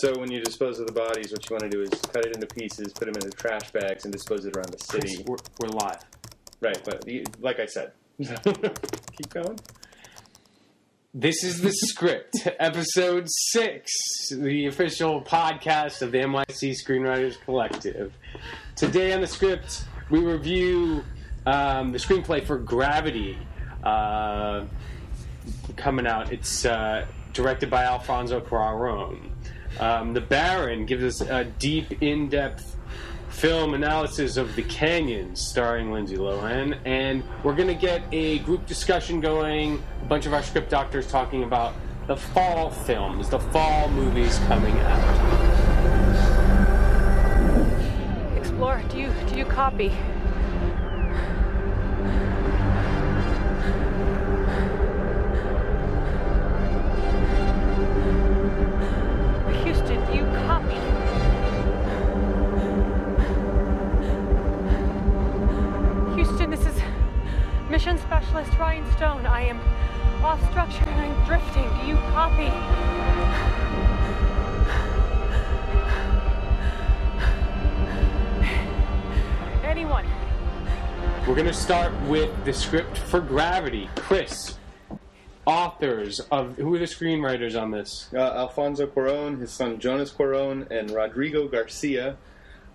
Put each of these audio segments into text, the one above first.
So when you dispose of the bodies, what you want to do is cut it into pieces, put them in the trash bags, and dispose it around the city. we're, we're live. Right, but you- like I said, keep going. This is the script, episode six, the official podcast of the NYC Screenwriters Collective. Today on the script, we review um, the screenplay for Gravity, uh, coming out. It's uh, directed by Alfonso Cuarón. Um, the Baron gives us a deep, in-depth film analysis of The Canyon, starring Lindsay Lohan, and we're going to get a group discussion going. A bunch of our script doctors talking about the fall films, the fall movies coming out. Explorer, do you do you copy? Structure and I'm drifting. Do you copy? Anyone? We're going to start with the script for Gravity. Chris, authors of who are the screenwriters on this? Uh, Alfonso Cuarón, his son Jonas Cuarón, and Rodrigo Garcia,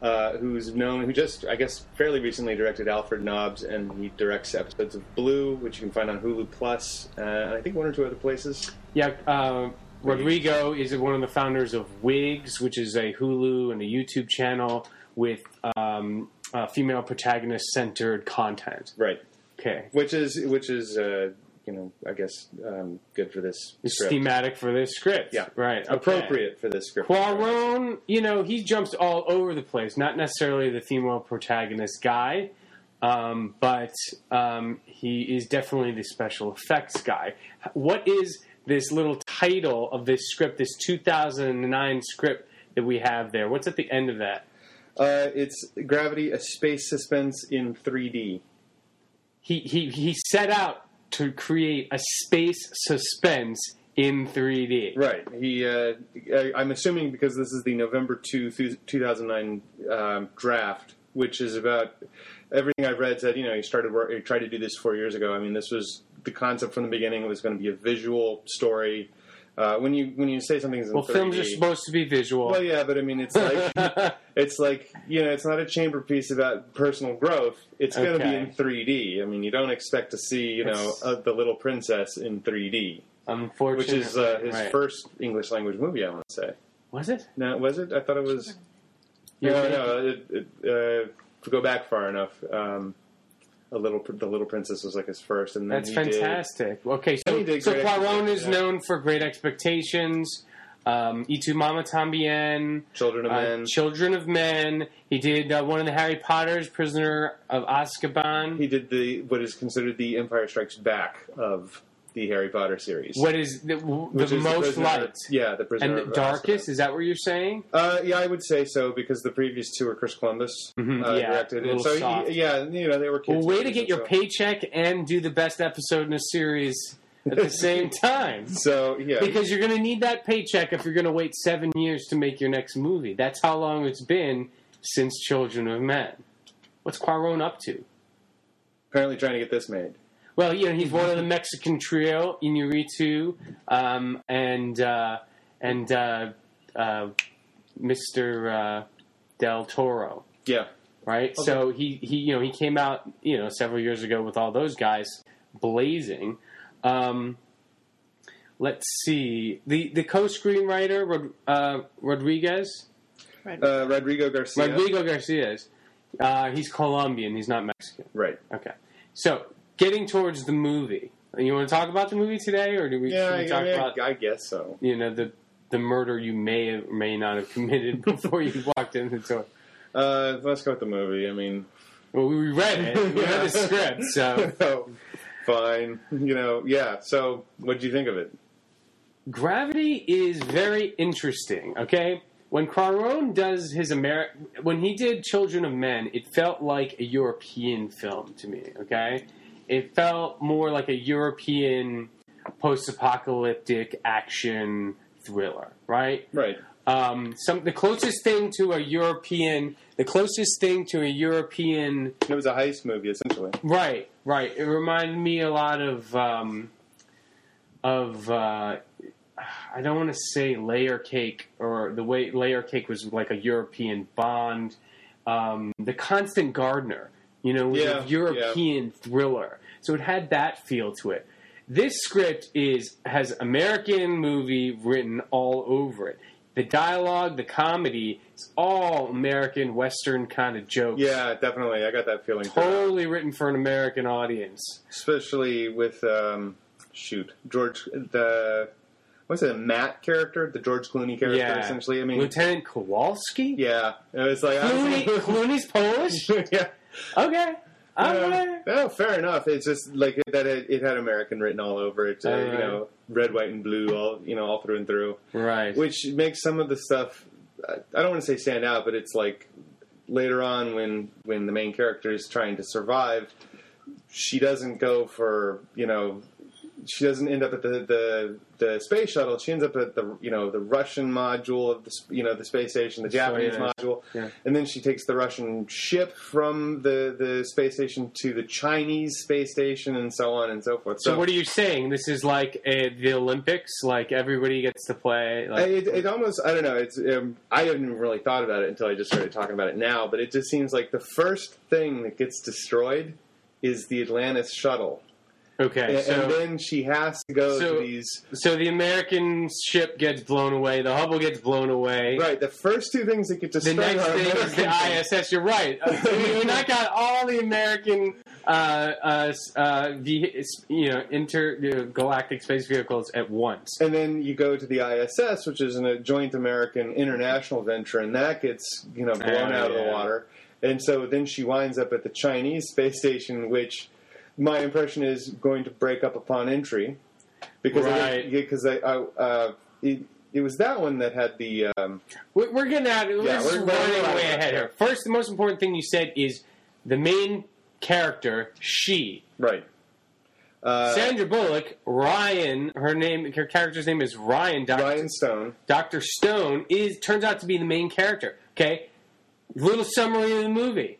uh, who's known, who just, I guess, fairly recently directed Albert Nobbs, and he directs episodes of Blue, which you can find on Hulu Plus, uh, and I think one or two other places. Yeah, uh, Rodrigo is one of the founders of Wigs, which is a Hulu and a YouTube channel with um, uh, female protagonist-centered content. Right. Okay, Which is, which is, uh, you know, I guess, um, good for this it's script. thematic for this script. Yeah. right. okay. Appropriate for this script. Cuarón, you know, he jumps all over the place. Not necessarily the female protagonist guy, um, but um, he is definitely the special effects guy. What is this little title of this script, this 2009 script that we have there? What's at the end of that? Uh, it's Gravity, a space suspense in 3D. He, he, he set out to create a space suspense in 3D. Right. He. Uh, I- I'm assuming because this is the November 2, 2009 um, draft, which is about everything I've read said. You know, he started work. He tried to do this four years ago. I mean, this was the concept from the beginning. It was going to be a visual story. Uh, when you when you say something's in Well, 3D, films are supposed to be visual. well, yeah, but I mean, it's like it's like you know, it's not a chamber piece about personal growth. It's going to be in 3D. I mean, you don't expect to see you know uh, the Little Princess in 3D, Unfortunately, which is uh, his right. first English language movie. I want to say. Was it? No, was it? I thought it was. No, no. It, it, uh, to go back far enough, um, a little, the Little Princess was like his first, and then That's he did- fantastic. Okay, so, so is yeah. known for Great Expectations, um, Y tu mama tambien, Children of uh, Men. Children of Men. He did uh, one of the Harry Potters, Prisoner of Azkaban. he did the what is considered the Empire Strikes Back of the Harry Potter series. what is the, the is most Prisoner- light Yeah, the Prisoner and of darkest? Azkaban. Is that what you're saying? Uh, yeah, I would say so because the previous two were Chris Columbus Mhm, uh, yeah, directed, a and so soft. yeah, you know they were Well, kids. way to get your so- paycheck and do the best episode in a series at the same time. So yeah, Because you're going to need that paycheck if you're going to wait seven years to make your next movie. That's how long it's been since Children of Men. What's Cuarón up to? apparently trying to get this made. Well, you know, he's one of the Mexican trio, Iñárritu, um, and uh, and uh, uh, Mr. Uh, Del Toro, Yeah, right? So he, he you know he came out you know several years ago with all those guys blazing. Um, let's see the the co-screenwriter Rod, uh, Rodriguez uh, Rodrigo Garcia. Rodrigo Garcia. Uh, he's Colombian. He's not Mexican. Right. Okay. So, getting towards the movie. You want to talk about the movie today, or do we, Yeah, we I, talk I, mean, about I guess so. you know the the murder you may or may not have committed before you walked in the door? Uh, let's go with the movie. I mean, Well, we read it. We read the script, so oh, fine. You know, yeah. So, what do you think of it? Gravity is very interesting. Okay, when Cuarón does his Ameri- when he did Children of Men, it felt like a European film to me. Okay, it felt more like a European post-apocalyptic action thriller, right? Right. Um, some the closest thing to a European, the closest thing to a European It was a heist movie essentially. Right, right. It reminded me a lot of um, of uh, I don't want to say layer cake or the way layer cake was like a European Bond. Um, the Constant Gardener, you know, was Yeah, a European thriller, so it had that feel to it. This script is has American movie written all over it. The dialogue, the comedy, it's all American Western kind of jokes. Yeah, definitely. I got that feeling. too. totally written for an American audience. Especially with um, shoot George the what's it Matt character, the George Clooney character. Yeah. Essentially, I mean, Lieutenant Kowalski? yeah, it was like I was Clooney, like- Clooney's Polish? yeah. Okay. Okay. Yeah, fair enough. It's just like that. It, it had American written all over it. Uh. You know, red, white, and blue, all you know, all through and through. Right. Which makes some of the stuff. I I don't want to say stand out, but it's like later on when when the main character is trying to survive, she doesn't go for you know. She doesn't end up at the, the the space shuttle. She ends up at the you know the Russian module of the you know the space station, the Japanese yeah. module, Yeah. and then she takes the Russian ship from the, the space station to the Chinese space station, and so on and so forth. so what are you saying? This is like uh the Olympics? Like everybody gets to play? Like, It, it almost I don't know. It's um, I hadn't really thought about it until I just started talking about it now. But it just seems like the first thing that gets destroyed is the Atlantis shuttle, okay. and, so, and then she has to go so- to these. so the American ship gets blown away. The Hubble gets blown away. Right, the first two things that get destroyed. The next are thing is the American. ISS. You're right. Uh, we not got all the American, uh, uh, uh, you know, intergalactic space vehicles at once. And then you go to the ISS, which is a joint American international venture, and that gets you know blown Oh, out of the water. And so then she winds up at the Chinese space station, which my impression is going to break up upon entry, because Right. because I, I uh, it, it was that one that had the um, We're, we're getting out. We're Yeah, we're- running way ahead here. First, the most important thing you said is the main character, she. right. Uh, Sandra Bullock, Ryan, her name, her character's name is Ryan. Dr. Ryan Stone. Dr. Stone is turns out to be the main character. Okay, little summary of the movie: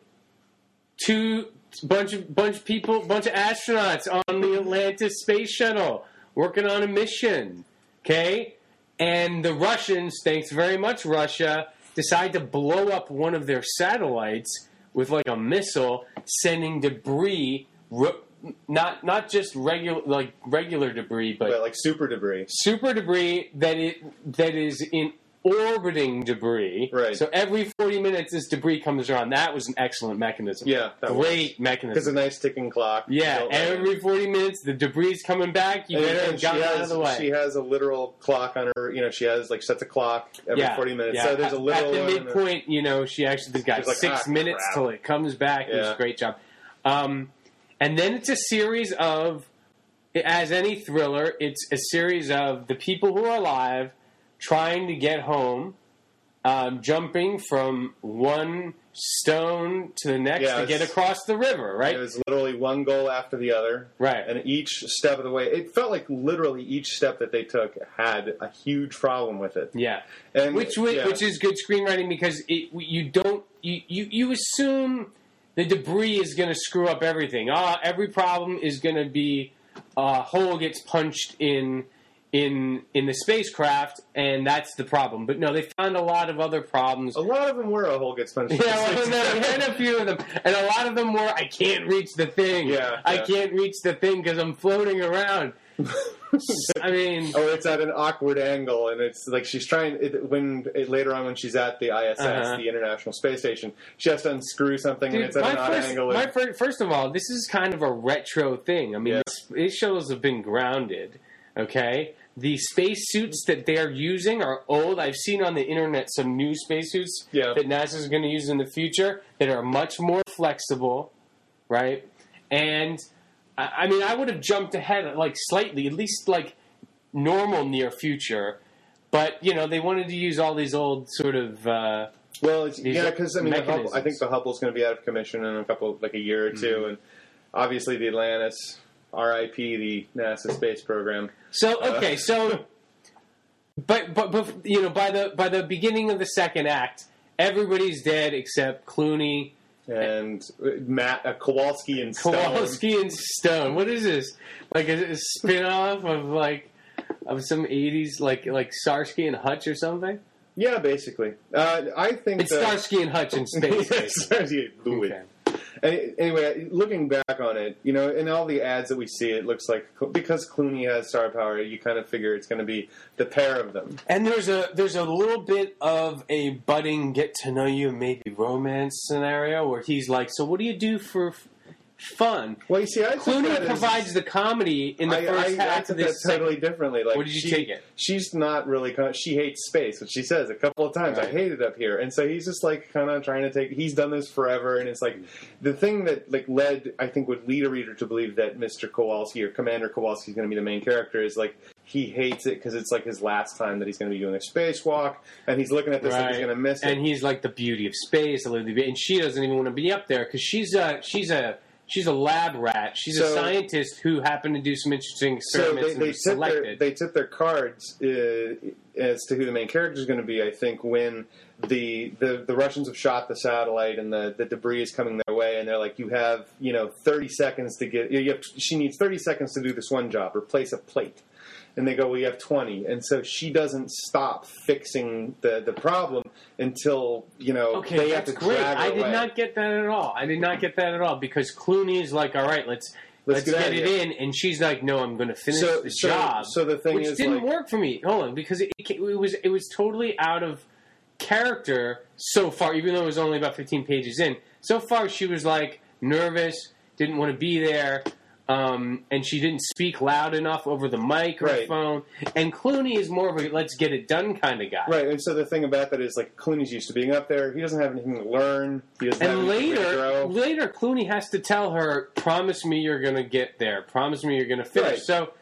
two bunch of bunch of people, bunch of astronauts on the Atlantis space shuttle working on a mission. Okay, and the Russians, thanks very much, Russia, decide to blow up one of their satellites with like a missile, sending debris. ro- Not not just regular like regular debris, But like super debris. super debris that it that is in orbiting debris. Right. So every forty minutes, this debris comes around. That was an excellent mechanism. Yeah, that great Because a nice ticking clock. Yeah, every forty minutes, the debris is coming back. You better have she gotten out of has the way. she has a literal clock on her. You know, she has like sets a clock every yeah, forty minutes. yeah. So there's a literal at the one and a- midpoint. You know, she actually got like, six "Ah, minutes crap." till it comes back. It was a great job. Um, and then it's a series of, as any thriller, it's a series of the people who are alive trying to get home, um, jumping from one stone to the next Yeah, to get across the river. Right. It was literally one goal after the other. Right. And each step of the way, it felt like literally each step that they took had a huge problem with it. Yeah, And which which, yeah. which is good screenwriting because it, you don't you, you, you assume the debris is going to screw up everything. Ah, every problem is going to be a hole gets punched in in in the spacecraft, and that's the problem. But no, they found a lot of other problems. a lot of them were a hole gets punched. Yeah, well, had a few of them, and a lot of them were I can't reach the thing. Yeah, I yeah. can't reach the thing because I'm floating around. I mean, Or it's at an awkward angle, and it's like she's trying. It, when it, later on, when she's at the ISS, Uh-huh. the International Space Station, she has to unscrew something, and it's at an odd angle. my and- fir- first of all, this is kind of a retro thing. I mean, Yeah. these shows have been grounded. Okay, the spacesuits that they are using are old. I've seen on the internet some new spacesuits Yeah. that NASA is going to use in the future that are much more flexible, right? And I, I mean, I would have jumped ahead like slightly, at least like normal near future. But you know, they wanted to use all these old sort of. Uh, Well, it's, yeah, because I mean, the Hubble, I think the Hubble's going to be out of commission in a couple, like a year or 2 Mm-hmm. and obviously the Atlantis, RIP, the NASA space program. So okay, so but but but you know by the by the beginning of the second act, everybody's dead except Clooney, and uh, Matt uh, Kowalski and Stone. Kowalski, and Stone. What is this? Like a, a spin off of like of some eighties like like Starsky and Hutch or something? Yeah, basically. Uh, I think It's that, Starsky and Hutch in space. Starsky- Louis. Okay. Any- Anyway, looking back on it, you know, in all the ads that we see, it looks like because Clooney has star power, you kind of figure it's going to be the pair of them. And there's a there's a little bit of a budding get to know you maybe romance scenario where he's like, so what do you do for fun? Well, you see, I Clooney provides the comedy in the I, first I, I half took of that this. second- totally differently. Like, What did you she, take it? She's not really. Con- she hates space, which she says a couple of times. I hate it up here, and so he's just like kind of trying to take. He's done this forever, and it's like the thing that like led, I think, would lead a reader to believe that Mr. Kowalski or Commander Kowalski is going to be the main character is like he hates it because it's like his last time that he's going to be doing a spacewalk, and he's looking at this like he's going to miss it. and he's like the beauty of space, and she doesn't even want to be up there because she's a she's a she's a lab rat. She's a scientist who happened to do some interesting so experiments they, and they was tip their they their cards uh, as to who the main character is going to be. I think when the, the the Russians have shot the satellite and the, the debris is coming their way, and they're like, you have you know thirty seconds to get. You have, she needs thirty seconds to do this one job, replace a plate. And they go, we have twenty, and so she doesn't stop fixing the, the problem until you know Okay, they have to great. drag her I did away. not get that at all. I did not get that at all because Clooney is like, all right, let's let's, Let's get get, it in, and she's like, no, I'm going to finish So- the so- job. so the thing which is, didn't like- work for me. Hold on, because it, it, it was it was totally out of character so far. Even though it was only about 15 pages in, so far she was like nervous, didn't want to be there. Um, and she didn't speak loud enough over the microphone. And Clooney is more of a let's get it done kind of guy. Right, and so the thing about that is like Clooney's used to being up there. He doesn't have anything to learn. He doesn't have And later, later, Clooney has to tell her, "Promise me you're going to get there. Promise me you're going to finish." Right. So,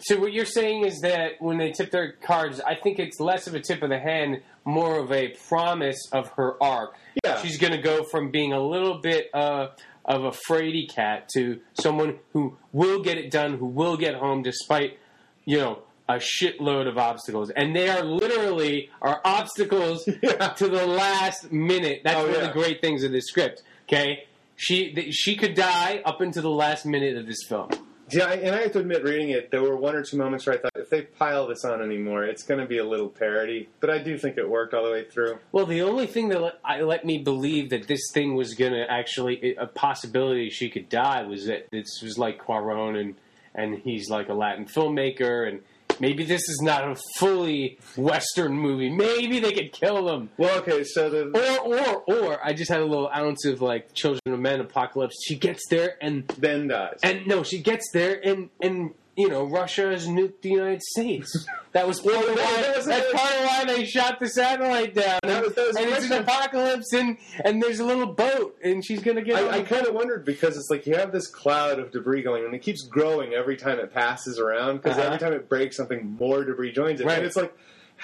so what you're saying is that when they tip their cards, I think it's less of a tip of the hand, more of a promise of her arc. Yeah. she's going to go from being a little bit uh, of a fraidy cat to someone who will get it done, who will get home despite, you know. A shitload of obstacles, and they are literally are obstacles Yeah. to the last minute. That's Oh, one of the great things of this script. Okay, she th- she could die up until the last minute of this film. Yeah, and I have to admit, reading it, there were one or two moments where I thought, if they pile this on anymore, it's going to be a little parody. But I do think it worked all the way through. Well, the only thing that let, I let me believe that this thing was going to actually a possibility she could die was that this was like Cuarón and and he's like a Latin filmmaker and maybe this is not a fully Western movie. Maybe they could kill them. Well, okay, so the Or, or, or, I just had a little ounce of like Children of Men apocalypse. She gets there and Ben dies. And no, she gets there, and and you know Russia has nuked the United States. That was part of why. That's part of why they shot the satellite down. That And, was- that was and it's an apocalypse, and and there's a little boat, and she's gonna get. I, I kind of wondered because it's like you have this cloud of debris going, and it keeps growing every time it passes around. Because Uh-huh. every time it breaks, something more debris joins it, Right. and it's like,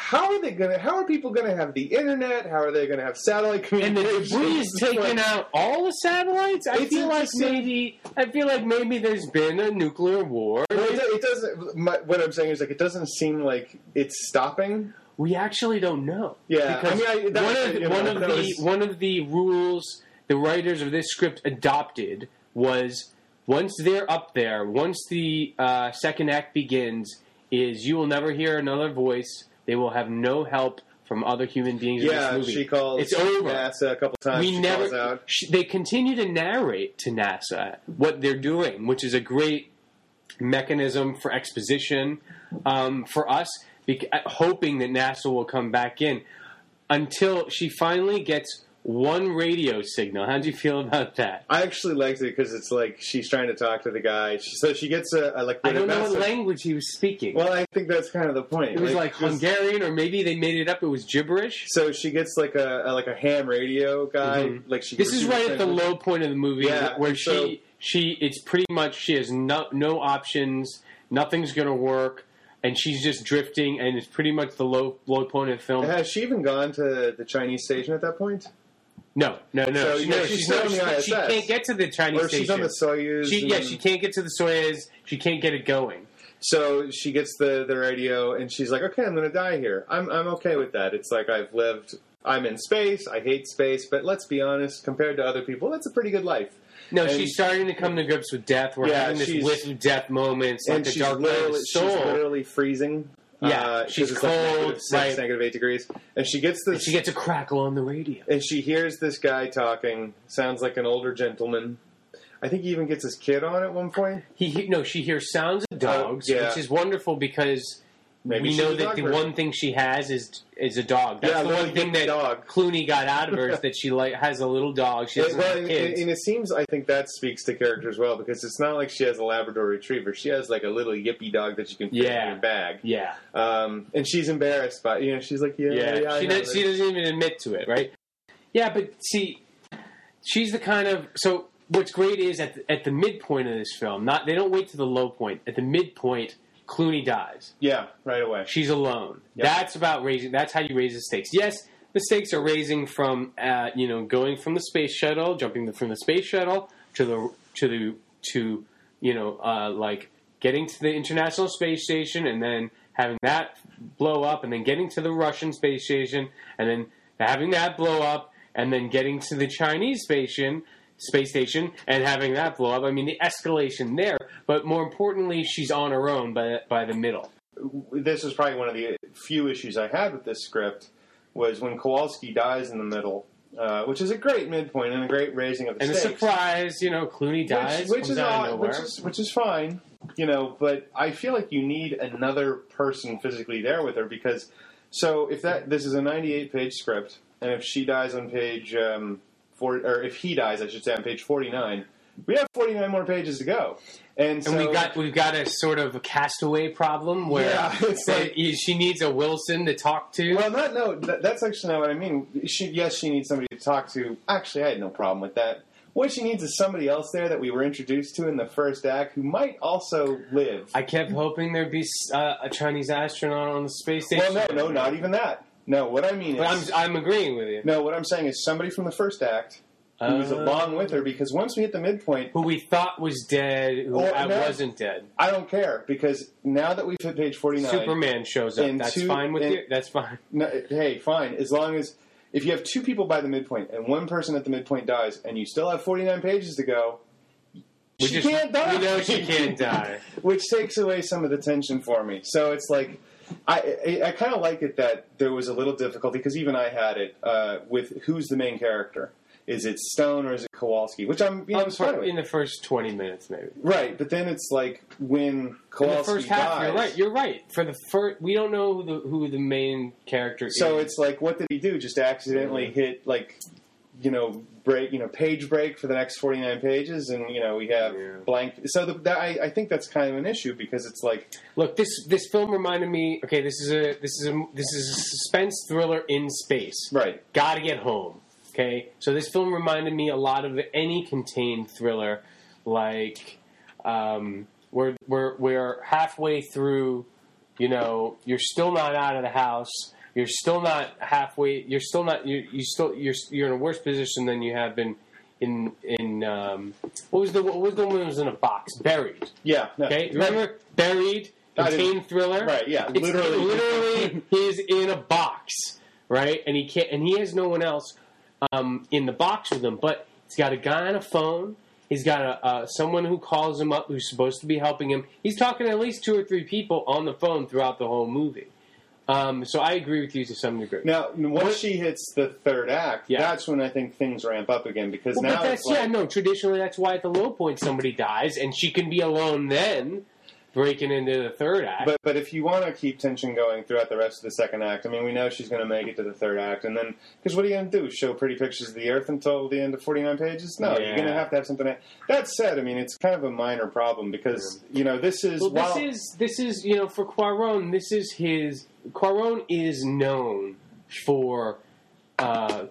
how are they gonna? How are people gonna have the internet? How are they gonna have satellite communication? and the debris is It's like- taking out all the satellites. I feel like maybe I feel like maybe there's been a nuclear war. Well, it, it doesn't. My, what I'm saying is like it doesn't seem like it's stopping. We actually don't know. Yeah, because I mean, I- that- one of you know, one of the was- one of the rules the writers of this script adopted was once they're up there, once the uh, second act begins, is you will never hear another voice. They will have no help from other human beings Yeah, in this movie. she calls It's over. NASA a couple times. we she never. calls out. sh- they continue to narrate to NASA what they're doing, which is a great mechanism for exposition um, for us, uh, hoping that NASA will come back in. Until she finally gets one radio signal. How do you feel about that? I actually liked it because it's like she's trying to talk to the guy. She, so she gets a, a like. I don't know what language he was speaking. Well, I think that's kind of the point. it was like, just- Hungarian, or maybe they made it up. It was gibberish. So she gets like a, a like a ham radio guy. Mhm. Like she. This is right at the low point of the movie Yeah, where she so- she it's pretty much she has no no options, nothing's going to work, and she's just drifting, and it's pretty much the low low point of the film. Has she even gone to the Chinese station at that point? No, no, no, So, she, no, she's she's not, on the she, she can't get to the Chinese Or station. she's on the Soyuz? She, yeah, and- she can't get to the Soyuz. She can't get it going. So she gets the, the radio and she's like, okay, I'm going to die here. I'm, I'm okay with that. It's like I've lived, I'm in space, I hate space, but let's be honest, compared to other people, that's a pretty good life. No, And- she's starting to come to grips with death. We're Yeah, having this of death moments, like and the she's dark literally, she's literally freezing. Yeah, uh, 'cause she's it's like cold, negative six, right. negative eight degrees. And she gets this, And she gets a crackle on the radio. and she hears this guy talking, sounds like an older gentleman. I think he even gets his kid on at one point. He, he no, she hears sounds of dogs, Oh, yeah. which is wonderful because Maybe we know that the person. one thing she has is is a dog. That's Yeah, the one thing that dog. Clooney got out of her is that she like has a little dog. She has well, and, kids. and it seems I think that speaks to character as well because it's not like she has a Labrador Retriever. She has like a little yippy dog that you can fit Yeah. in your bag. yeah, Um, and she's embarrassed by you know she's like yeah yeah. yeah, she, does, she doesn't even admit to it, right? Yeah, but see, she's the kind of so. What's great is at the, at the midpoint of this film, not they don't wait to the low point. At the midpoint, Clooney dies. yeah right away. She's alone. Yep. That's about raising. That's how you raise the stakes. Yes, the stakes are raising from uh, you know going from the space shuttle, jumping the, from the space shuttle to the to the to you know uh, like getting to the international space station and then having that blow up and then getting to the Russian space station and then having that blow up and then getting to the Chinese station space station and having that blow up. I mean the escalation there, but more importantly, she's on her own by by the middle. This was probably one of the few issues I had with this script was when Kowalski dies in the middle, uh, which is a great midpoint and a great raising of the And stakes. surprise, you know, Clooney dies, which, which is out odd, which is which is fine, you know. But I feel like you need another person physically there with her because. So if that this is a 98 page script, and if she dies on page um, four, or if he dies, I should say on page 49, we have 49 more pages to go, and so and we've got we've got a sort of a castaway problem where Yeah, it's like- she needs a Wilson to talk to. Well, not no. That, that's actually not what I mean. She, yes, she needs somebody to talk to. Actually, I had no problem with that. What she needs is somebody else there that we were introduced to in the first act who might also live. I kept hoping there'd be uh, a Chinese astronaut on the space station. well, no, no, not even that. No, what I mean But is, I'm I'm agreeing with you. no, what I'm saying is somebody from the first act who was Uh, along with her because once we hit the midpoint, Who we thought was dead, who Or uh, no. wasn't dead. I don't care because now that we've hit page 49, Superman shows up. And That's two- fine with and- you. That's fine. No, hey, fine. As long as if you have two people by the midpoint and one person at the midpoint dies, and you still have forty nine pages to go, We she just- can't die. we know she can't die. which takes away some of the tension for me. So it's like. I, I, I kind of like it that there was a little difficulty because even I had it uh, with who's the main character. Is it Stone or is it Kowalski? Which I'm, you know, I'm with. in the first twenty minutes, maybe. right. But then it's like when In Kowalski the first half, dies. you're right. You're right. For the first, we don't know who the, who the main character So is. So it's like, what did he do? Just accidentally hit like, you know, break, you know, page break for the next forty nine pages, and you know we have Yeah. blank. So the, that, I, I think that's kind of an issue because it's like, Look, this this film reminded me. Okay, this is a this is a this is a suspense thriller in space. right, Got to get home. Okay, so this film reminded me a lot of any contained thriller, like um, we're we're we're halfway through. You know, you're still not out of the house. You're still not halfway. You're still not. You you still you're you're in a worse position than you have been in in um, what was the what was the one that was in a box buried. yeah, no, Okay, remember buried I didn't- contained thriller. right, yeah, It's literally, literally he's in a box, right? And he can't, and he has no one else um, in the box with him. But he's got a guy on a phone. He's got a uh, someone who calls him up who's supposed to be helping him. He's talking to at least two or three people on the phone throughout the whole movie. Um, so I agree with you to some degree. Now, once she hits the third act, Yeah. that's when I think things ramp up again because Well, now but that's it's like, yeah, no. Traditionally, that's why at the low point somebody dies, and she can be alone then, breaking into the third act. But but if you want to keep tension going throughout the rest of the second act, I mean, we know she's going to make it to the third act, and then because what are you going to do? Show pretty pictures of the Earth until the end of forty nine pages? No, you're going to have to have something. That said, I mean, it's kind of a minor problem because you know this is Well, while, this is this is you know for Cuarón, this is his Cuarón is known for uh,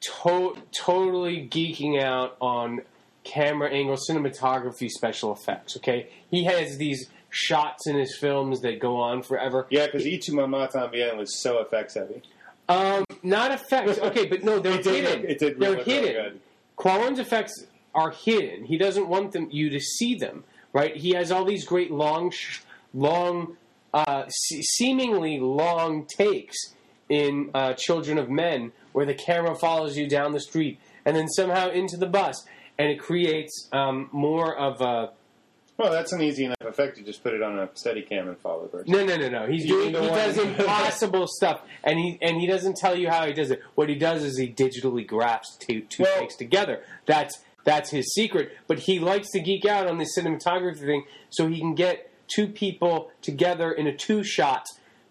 to- totally geeking out on camera angle, cinematography, special effects. Okay, he has these shots in his films that go on forever. yeah, because E Tu Maman Tambien was so effects heavy. Um, not effects. Okay, but no, they're It did hidden. it did they're really hidden. good. Cuarón's effects are hidden. He doesn't want them you to see them, right? He has all these great long, sh- long, uh, se- seemingly long takes in uh, Children of Men, where the camera follows you down the street and then somehow into the bus, and it creates um, more of a Well, that's an easy enough effect. You just put it on a steady cam and follow the person. no, no, no, no. He's doing. the He one- does impossible stuff, and he and he doesn't tell you how he does it. What he does is he digitally grafts two two Well- takes together. That's that's his secret. But he likes to geek out on the cinematography thing, so he can get two people together in a two shot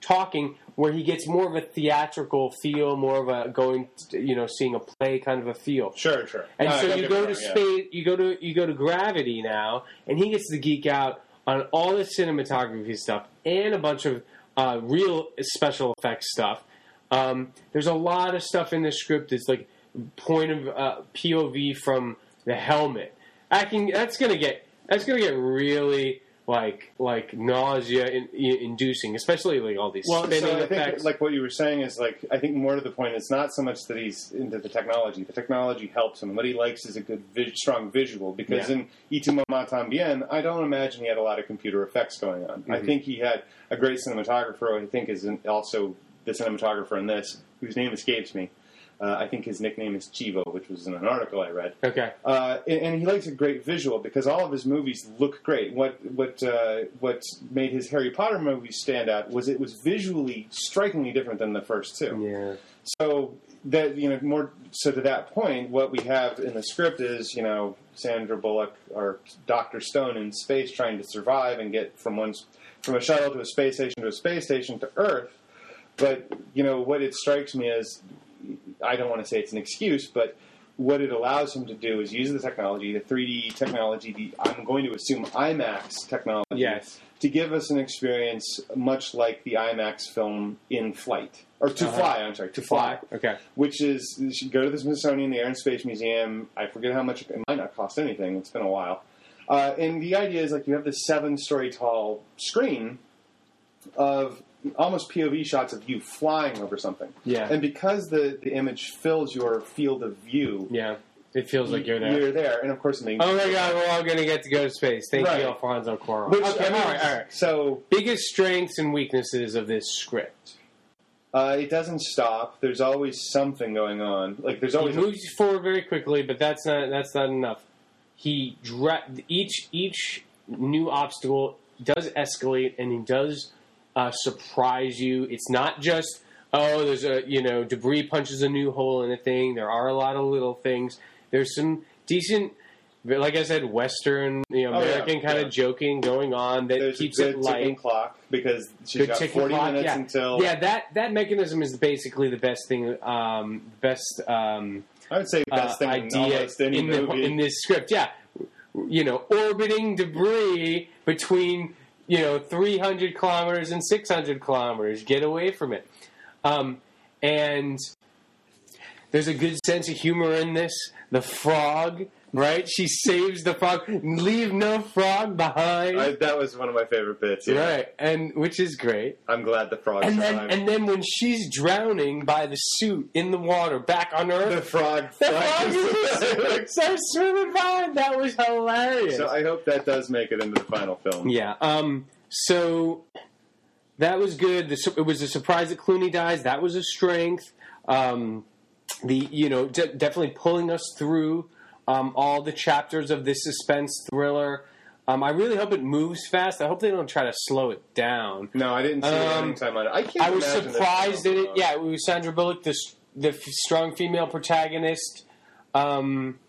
talking, where he gets more of a theatrical feel, more of a going, to, you know, seeing a play kind of a feel. Sure, sure. And No, so you go to wrong, yeah. space, you go to you go to Gravity now, and he gets to geek out on all the cinematography stuff and a bunch of uh, real special effects stuff. Um, there's a lot of stuff in the script that's like point of uh, POV from the helmet. Acting that's gonna get that's gonna get really like like nausea in, inducing, especially like all these Well, spinning so I think effects. like what you were saying is like I think more to the point. It's not so much that he's into the technology. The technology helps him. What he likes is a good, vis- strong visual. Because Yeah. in Y tu mama tambien, I don't imagine he had a lot of computer effects going on. I Mhm. think he had a great cinematographer. who I think is in- also the cinematographer in this, whose name escapes me. Uh, I think his nickname is Chivo, which was in an article I read. okay, Uh, and, and he likes a great visual because all of his movies look great. What what uh, what made his Harry Potter movies stand out was it was visually strikingly different than the first two. yeah, So that you know more so to that point, what we have in the script is you know Sandra Bullock or Doctor Stone in space trying to survive and get from one from a shuttle to a space station to a space station to Earth. But you know what it strikes me as I don't want to say it's an excuse, but what it allows him to do is use the technology, the 3D technology, the I'm going to assume IMAX technology, yes, to give us an experience much like the IMAX film in flight or to Uh-huh. fly. I'm sorry, to fly, okay, which is you should go to the Smithsonian, the Air and Space Museum. I forget how much it might not cost anything. It's been a while. Uh, and the idea is like you have this seven-story tall screen of almost POV shots of you flying over something. yeah, And because the, the image fills your field of view, yeah. It feels like you're there. You're there, and of course, in the Oh my god, we're all going to get to go to space. Thank Right. you, Alfonso Cuarón. Which, okay, I mean, all right, all right. So Biggest strengths and weaknesses of this script. uh, it doesn't stop. There's always something going on. Like there's He always a moves forward very quickly, but that's not that's not enough. He dra- each each new obstacle does escalate, and he does uh, surprise you. It's not just oh, there's a you know debris punches a new hole in a thing. There are a lot of little things. There's some decent. Like I said, Western, you know, Oh, yeah, American kind yeah. of joking going on that there's keeps a it good light. ticking clock because she's Good got 40 clock, minutes yeah. until. Yeah, that that mechanism is basically the best thing, um, best um, I would say best uh, thing in idea any in, the, in this script. Yeah, you know, orbiting debris between you know 300 kilometers and 600 kilometers. Get away from it. Um, and there's a good sense of humor in this. The frog, right? She saves the frog. Leave no frog behind. I, that was one of my favorite bits. Yeah. Right, and which is great. I'm glad the frog And then, survived. and then when she's drowning by the suit in the water, back on Earth, the frog. the frog starts swimming by. That was hilarious. so I hope that does make it into the final film. yeah. Um. So that was good. The, it was a surprise that Clooney dies. That was a strength. Um, the you know de- definitely pulling us through um, all the chapters of this suspense thriller. Um, I really hope it moves fast. I hope they don't try to slow it down. No, I didn't see Um, the running time on it. I can't. I was surprised that it. Yeah, it was Sandra Bullock, the the strong female protagonist um,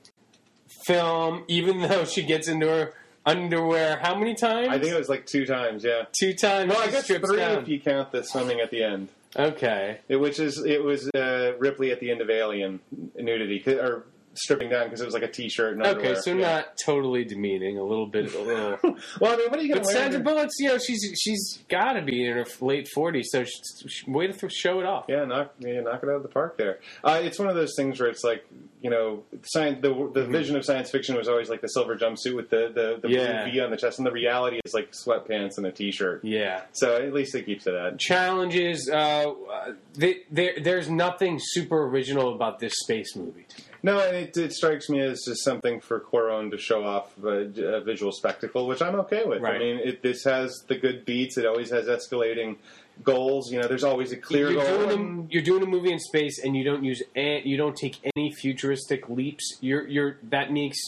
film. Even though she gets into her underwear, how many times? I think it was like two times. Yeah. two times. No, I guess three down. if you count the swimming at the end. Okay. It, which is it was uh, Ripley at the end of Alien nudity or stripping down because it was like a t-shirt and Okay, so Yeah. not totally demeaning. A little bit. A little. Well, I mean, what are you going to wear? Sandra Bullock's, you know, she's she's got to be in her late forties, so she, she, way to th- show it off. Yeah, knock yeah, knock it out of the park there. Uh, it's one of those things where it's like you know, science. The, the vision of science fiction was always like the silver jumpsuit with the the, the Mm-hmm. Yeah. blue V on the chest, and the reality is like sweatpants and a t-shirt. Yeah. So at least it keeps it at. Challenges. Uh, they, there, there's nothing super original about this space movie to me. No, and it, it strikes me as just something for Cuarón to show off a, a visual spectacle, which I'm okay with. I mean, it, this has the good beats. It always has escalating goals. You know, there's always a clear You're goal. doing, a, you're doing a movie in space, and you don't use an, you don't take any futuristic leaps. You're you're that makes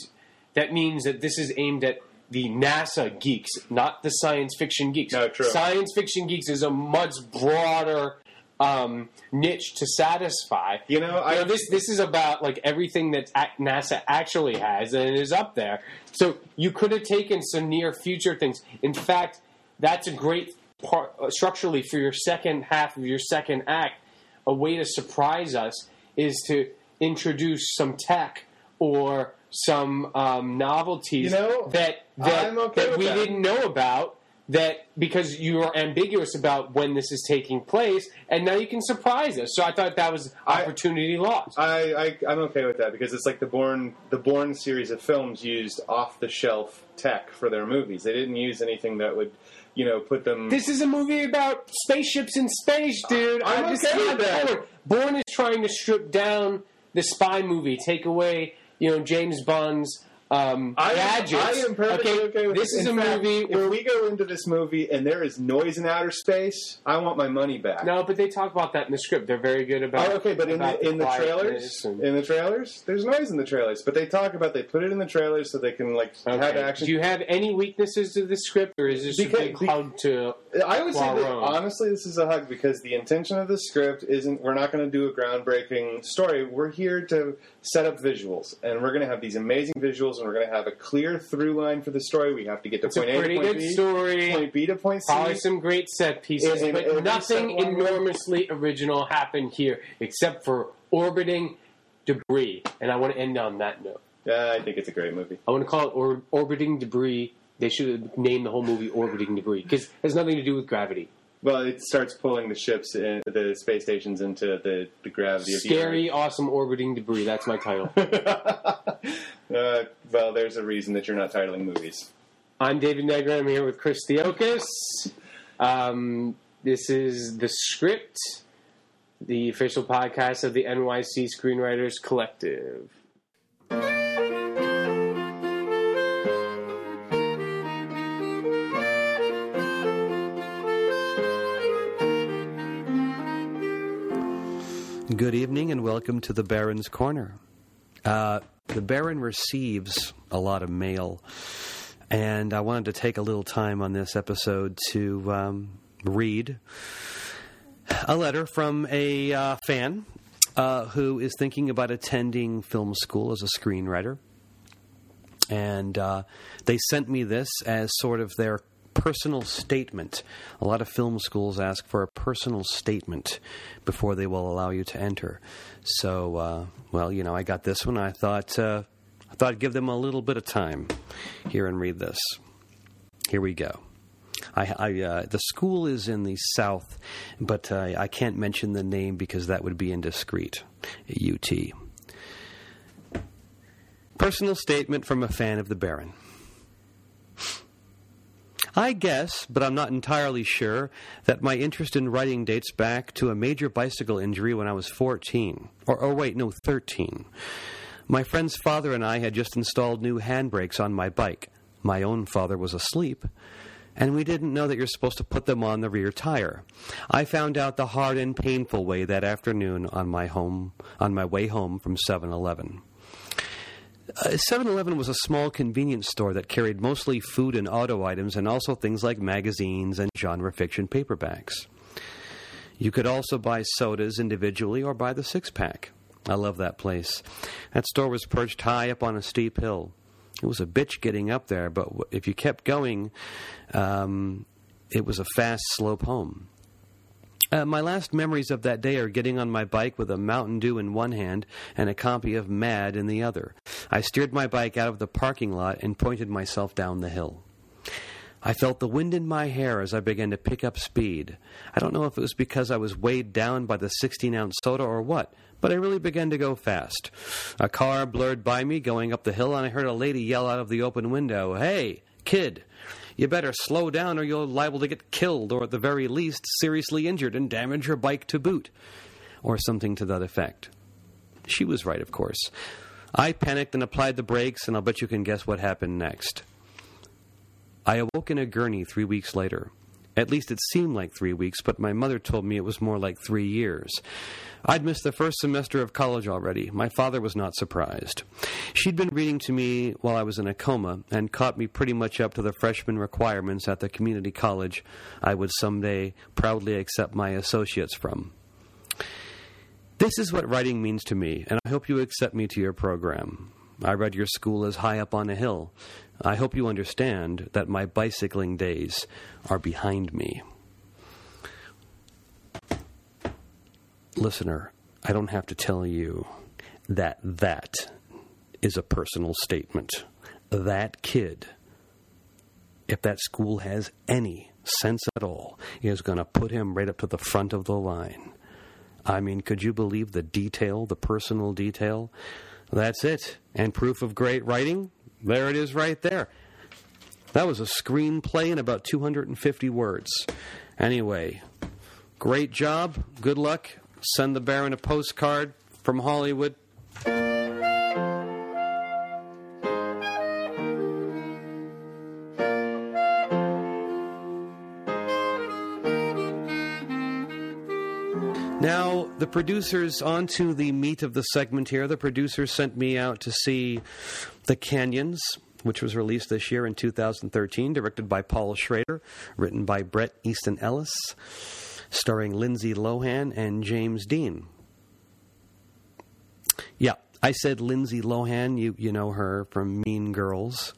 that means that this is aimed at the NASA geeks, not the science fiction geeks. No, true. Science fiction geeks is a much broader um, niche to satisfy. You know, You I know, this this is about like everything that NASA actually has, and it is up there. So you could have taken some near future things. In fact, that's a great part uh, structurally for your second half of your second act. A way to surprise us is to introduce some tech or some um, novelties You know, that that, okay that we that. didn't know about. That because you are ambiguous about when this is taking place, and now you can surprise us. So I thought that was I- opportunity lost. I, I I'm okay with that because it's like the Bourne the Bourne series of films used off the shelf tech for their movies. They didn't use anything that would, you know, put them. This is a movie about spaceships in space, dude. I'm I- this okay with that. Bourne is trying to strip down the spy movie, take away, you know, James Bond's um, I, gadgets. I am perfectly okay, with this Is In a fact, movie If where we go into this movie and there is noise in outer space, I want my money back. no, but they talk about that in the script. They're very good about. Oh, okay, but in about the in the trailers, and- in the trailers, there's noise in the trailers. But they talk about they put it in the trailers so they can like have action. Do you have any weaknesses to the script, or is this Because- a big be- hug to? I would say that honestly, this is a hug because the intention of the script isn't. We're not going to do a groundbreaking story. We're here to set up visuals, and we're going to have these amazing visuals, and we're going to have a clear through line for the story. We have to get to It's a point A to pretty point good B, story. point B to point C. Probably some great set pieces, and but nothing enormously original happened here except for orbiting debris. And I want to end on that note. Yeah, I think it's a great movie. I want to call it or- orbiting debris. They should have named the whole movie orbiting debris because it has nothing to do with gravity. Well, it starts pulling the ships, in, the space stations into the, the gravity of the Scary, awesome orbiting debris. That's my title. uh, well, there's a reason that you're not titling movies. I'm David Negrin. I'm here with Chris Theokas. Um, this is the script, the official podcast of the NYC Screenwriters Collective. Good evening and welcome to the Baron's Corner. Uh, the Baron receives a lot of mail, and I wanted to take a little time on this episode to um, read a letter from a uh, fan uh, who is thinking about attending film school as a screenwriter. And uh, they sent me this as sort of their personal statement. A lot of film schools ask for a personal statement before they will allow you to enter. So, uh, well, you know, I got this one. I thought uh, I thought I'd give them a little bit of time here and read this. Here we go. I, I uh, the school is in the south, but uh, I can't mention the name because that would be indiscreet. UT. Personal statement from a fan of the Baron. I guess, but I'm not entirely sure, that my interest in writing dates back to a major bicycle injury when I was 14. Or, or wait, no, 13. My friend's father and I had just installed new handbrakes on my bike. My own father was asleep, and we didn't know that you're supposed to put them on the rear tire. I found out the hard and painful way that afternoon on my home on my way home from 7-Eleven. Uh, 7-Eleven was a small convenience store that carried mostly food and auto items and also things like magazines and genre fiction paperbacks. You could also buy sodas individually or buy the six-pack. I love that place. That store was perched high up on a steep hill. It was a bitch getting up there, but if you kept going, um, it was a fast slope home. Uh, my last memories of that day are getting on my bike with a Mountain Dew in one hand and a copy of Mad in the other. I steered my bike out of the parking lot and pointed myself down the hill. I felt the wind in my hair as I began to pick up speed. I don't know if it was because I was weighed down by the 16 ounce soda or what, but I really began to go fast. A car blurred by me going up the hill, and I heard a lady yell out of the open window, Hey, kid, you better slow down or you're liable to get killed, or at the very least, seriously injured and damage your bike to boot. Or something to that effect. She was right, of course. I panicked and applied the brakes, and I'll bet you can guess what happened next. I awoke in a gurney three weeks later. At least it seemed like three weeks, but my mother told me it was more like three years. I'd missed the first semester of college already. My father was not surprised. She'd been reading to me while I was in a coma and caught me pretty much up to the freshman requirements at the community college I would someday proudly accept my associates from. This is what writing means to me, and I hope you accept me to your program. I read your school as high up on a hill. I hope you understand that my bicycling days are behind me. Listener, I don't have to tell you that that is a personal statement. That kid, if that school has any sense at all, is going to put him right up to the front of the line. I mean, could you believe the detail, the personal detail? That's it. And proof of great writing? There it is right there. That was a screenplay in about 250 words. Anyway, great job. Good luck. Send the Baron a postcard from Hollywood. Now, the producers, on to the meat of the segment here. The producers sent me out to see The Canyons, which was released this year in 2013, directed by Paul Schrader, written by Bret Easton Ellis, starring Lindsay Lohan and James Dean. Yeah, I said Lindsay Lohan. You you know her from Mean Girls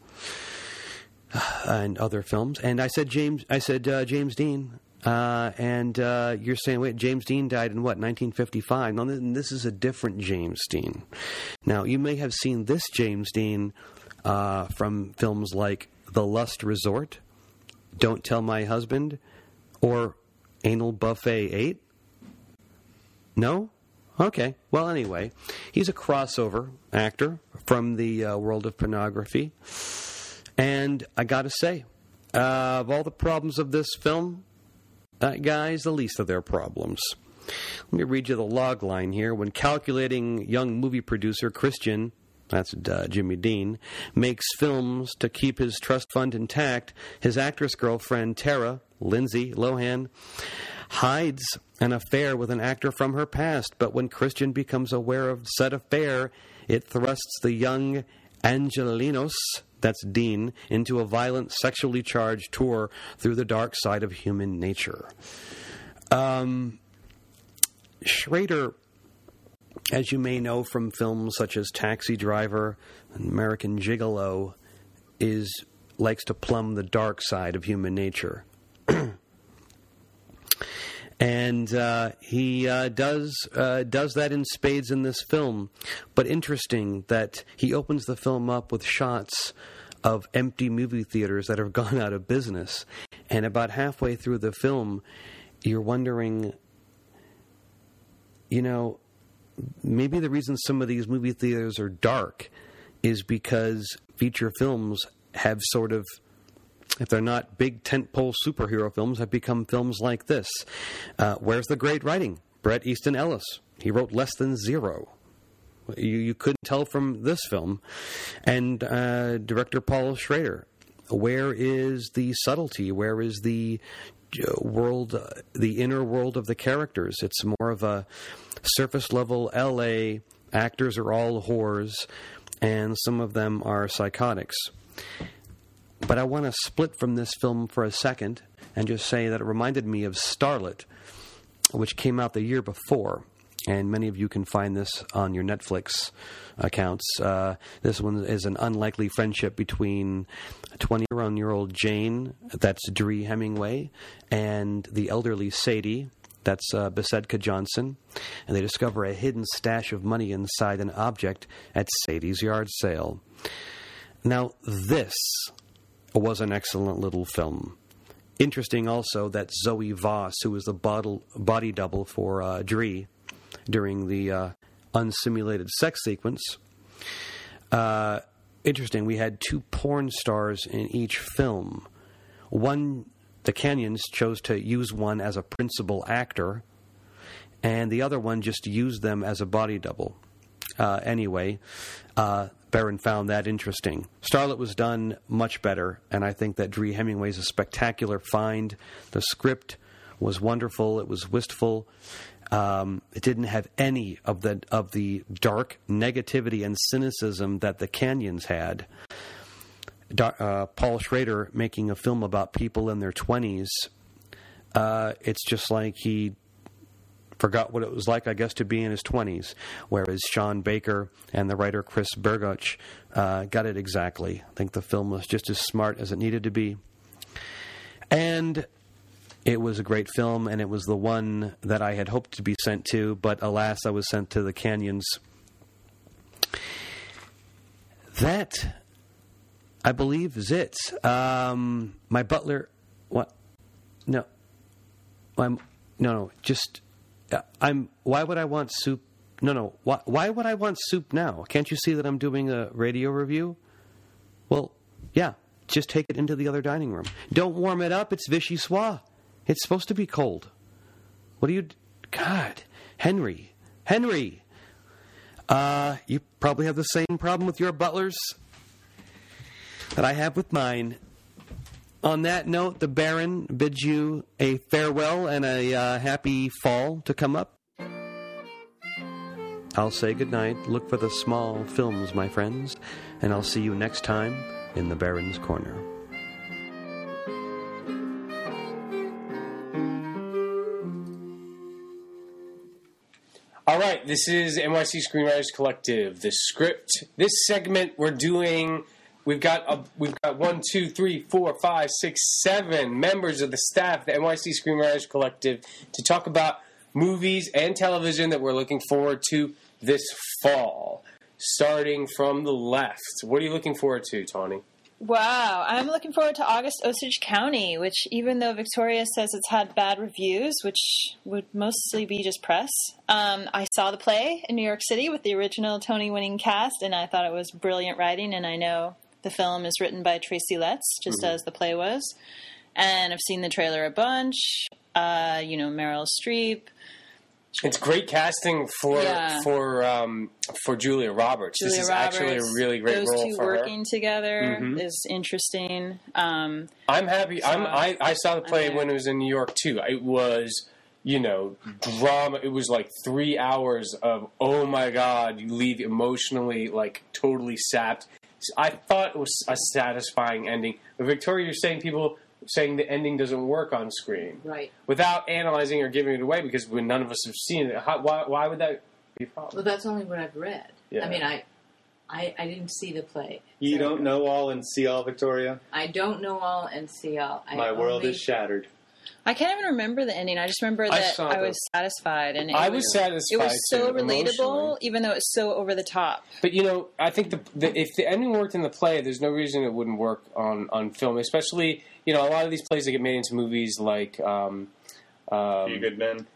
and other films. And I said James. I said uh, James Dean. Uh, and uh, you're saying, wait, James Dean died in what, 1955? No, this is a different James Dean. Now, you may have seen this James Dean uh, from films like The Lust Resort, Don't Tell My Husband, or Anal Buffet 8. No? Okay. Well, anyway, he's a crossover actor from the uh, world of pornography. And I got to say, uh, of all the problems of this film, that guy's the least of their problems. Let me read you the log line here. When calculating young movie producer Christian, that's uh, Jimmy Dean, makes films to keep his trust fund intact, his actress girlfriend Tara, Lindsay Lohan, hides an affair with an actor from her past. But when Christian becomes aware of said affair, it thrusts the young Angelenos that's Dean, into a violent, sexually charged tour through the dark side of human nature. Um, Schrader, as you may know from films such as Taxi Driver and American Gigolo, is likes to plumb the dark side of human nature. and uh, he uh, does uh, does that in spades in this film. But interesting that he opens the film up with shots of empty movie theaters that have gone out of business, and about halfway through the film, you're wondering, you know, maybe the reason some of these movie theaters are dark is because feature films have sort of if they're not big tentpole superhero films, have become films like this. Uh, where's the great writing? Bret Easton Ellis. He wrote less than zero. You, you couldn't tell from this film. And uh, director Paul Schrader. Where is the subtlety? Where is the uh, world, uh, the inner world of the characters? It's more of a surface level LA. Actors are all whores, and some of them are psychotics. But I want to split from this film for a second and just say that it reminded me of Starlet, which came out the year before. And many of you can find this on your Netflix accounts. Uh, this one is an unlikely friendship between 21 year old Jane, that's Dree Hemingway, and the elderly Sadie, that's uh, Besedka Johnson, and they discover a hidden stash of money inside an object at Sadie's yard sale. Now, this was an excellent little film. Interesting also that Zoe Voss, who was the body double for uh, Dree during the uh, unsimulated sex sequence, uh, interesting, we had two porn stars in each film. One, the Canyons chose to use one as a principal actor, and the other one just used them as a body double. uh, anyway. Uh, Baron found that interesting. Starlet was done much better, and I think that Dree Hemingway's a spectacular find. The script was wonderful. It was wistful. Um, it didn't have any of the of the dark negativity and cynicism that the Canyons had. Uh, Paul Schrader making a film about people in their twenties. Uh, it's just like he forgot what it was like, I guess, to be in his 20s. Whereas Sean Baker and the writer Chris Bergoch uh, got it exactly. I think the film was just as smart as it needed to be. And it was a great film, and it was the one that I had hoped to be sent to, but alas, I was sent to the Canyons. That, I believe, is it. Um, my butler, what? No. I'm, no, no, just I'm. Why would I want soup? No, no. Why, why would I want soup now? Can't you see that I'm doing a radio review? Well, yeah. Just take it into the other dining room. Don't warm it up. It's vichyssoise. It's supposed to be cold. What do you? God, Henry, Henry. Uh, you probably have the same problem with your butlers that I have with mine. On that note, the Baron bids you a farewell and a uh, happy fall to come up. I'll say goodnight. Look for the small films, my friends, and I'll see you next time in the Baron's Corner. All right, this is NYC Screenwriters Collective. The script. This segment we're doing. We've got a, we've got one, two, three, four, five, six, seven members of the staff, the NYC Screenwriters Collective, to talk about movies and television that we're looking forward to this fall. Starting from the left, what are you looking forward to, Tawny? Wow, I'm looking forward to August Osage County, which even though Victoria says it's had bad reviews, which would mostly be just press, um, I saw the play in New York City with the original Tony winning cast, and I thought it was brilliant writing, and I know the film is written by Tracy Letts, just as the play was. And I've seen the trailer a bunch. Uh, you know, Meryl Streep. It's great casting for Yeah. for um, for Julia Roberts. Julia this is Roberts. actually a really great Those role two for her. working together Mhm. is interesting. Um, I'm happy. I'm, I I saw the play when it was in New York too. It was you know drama. It was like three hours of oh my god, you leave emotionally like totally sapped. So I thought it was a satisfying ending. But Victoria, you're saying people saying the ending doesn't work on screen Right. without analyzing or giving it away because when none of us have seen it. How, why why would that be a Well, problem? that's only what I've read. Yeah. I mean, I, I, I didn't see the play. You So don't know all and see all, Victoria. I don't know all and see all. I My world only- is shattered. I can't even remember the ending. I just remember that saw I, the- was satisfied, and it I was, was satisfied. It was so too, relatable, even though it's so over the top. But you know, I think the, the if the ending worked in the play, there's no reason it wouldn't work on on film. Especially, you know, a lot of these plays that get made into movies, like um, um, you good men.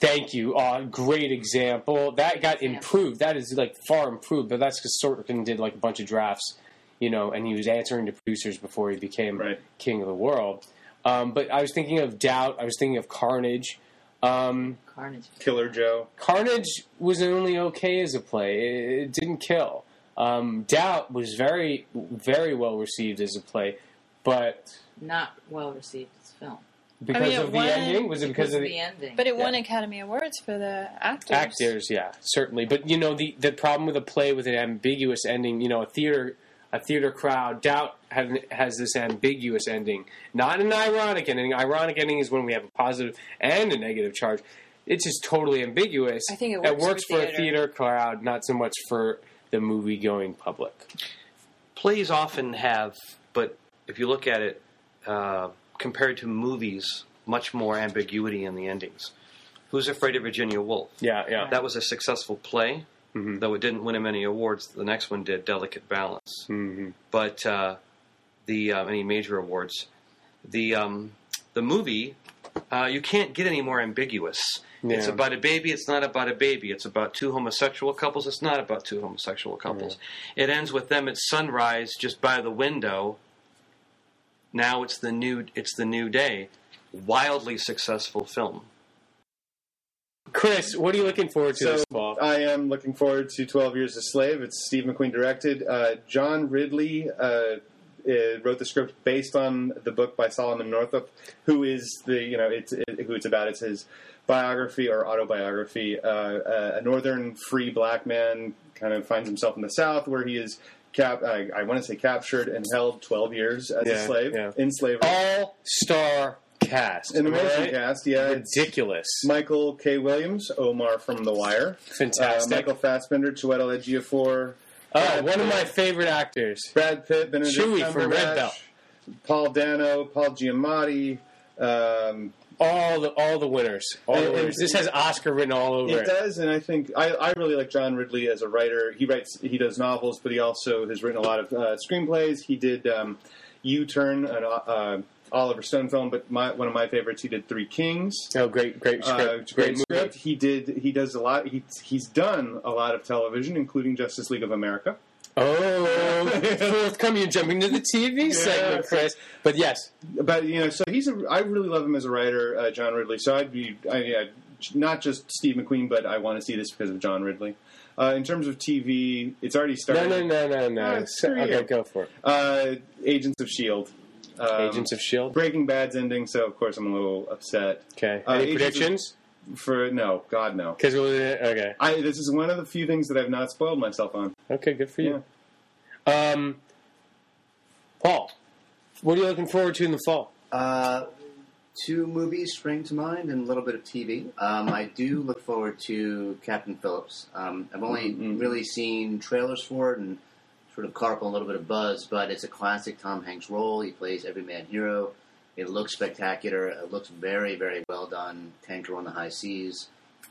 Thank you. Uh, great example. That got improved. That is like far improved. But that's because Sorkin did like a bunch of drafts, you know, and he was answering to producers before he became Right. king of the world. Um, but I was thinking of Doubt. I was thinking of Carnage. Um, Carnage. Killer Joe. Carnage was only okay as a play. It, it didn't kill. Um, Doubt was very, very well received as a play, but Not well received as a film. because I mean, of the won- ending, was it because, of the, ending? But it won Academy Awards for the actors. actors? Yeah, certainly. But you know, the the problem with a play with an ambiguous ending, you know, a theater a theater crowd, Doubt has, has this ambiguous ending, not an ironic ending. Ironic ending is when we have a positive and a negative charge. It's just totally ambiguous. I think it That works works for for a theater. theater crowd, not so much for the movie going public. plays often have, but if you look at it uh, compared to movies, much more ambiguity in the endings. Who's Afraid of Virginia Woolf? Yeah, yeah. That was a successful play, Mhm. though it didn't win him any awards. The next one did, Delicate Balance. hmm But uh, the uh, any major awards, the um, the movie, uh, you can't get any more ambiguous. It's about a baby. It's not about a baby. It's about two homosexual couples. It's not about two homosexual couples. It ends with them at sunrise, just by the window. Now it's the new. It's the new day. Wildly successful film. Chris, what are you looking forward to So this fall? I am looking forward to Twelve Years a Slave. It's Steve McQueen directed. Uh, John Ridley uh, uh, wrote the script based on the book by Solomon Northup, who is the you know it's it, who it's about. It's his biography or autobiography. Uh, uh, a northern free black man kind of finds himself in the South, where he is. Cap, I, I want to say captured and held 12 years as Yeah, a slave yeah. in slavery. All star cast. in the am right? cast, yeah, Ridiculous. Michael K. Williams, Omar from The Wire, uh, Fantastic. Michael Fassbender, Chiwetel Ejiofor, oh, one of my favorite actors. Brad Pitt, Benedict Chewie from Red Belt. Paul Dano, Paul Giamatti. Um, All the all the winners. All And- the winners. This has Oscar written all over it it. does, and I think I, I really like John Ridley as a writer. He writes, he does novels, but he also has written a lot of uh, screenplays. He did um, U-Turn, an uh, Oliver Stone film, but my, one of my favorites. He did Three Kings. Oh, great, great script. Uh, great, great movie. script. He did. He does a lot. He, he's done a lot of television, including Justice League of America. Oh, forthcoming. You're jumping to the TV segment, Chris. But yes, But you know, so he's a. I really love him as a writer, uh, John Ridley. So I'd be, I, yeah, not just Steve McQueen, but I want to see this because of John Ridley. Uh, in terms of TV, it's already started. no, no, no, no. Oh, screw okay, go for it. Uh, Agents of Shield. Um, Agents of Shield. Breaking Bad's ending, so of course I'm a little upset. Okay. uh, Any Agents of- predictions? For no, God no. Because okay, I this is one of the few things that I've not spoiled myself on. okay, good for you. Um, Paul, what are you looking forward to in the fall? Uh, two movies spring to mind and a little bit of TV. Um, I do look forward to Captain Phillips. Um, I've only Mhm. really seen trailers for it and sort of caught on a little bit of buzz, but it's a classic Tom Hanks role. He plays everyman hero. It looks spectacular. It looks very, very well done. Tanker on the high seas.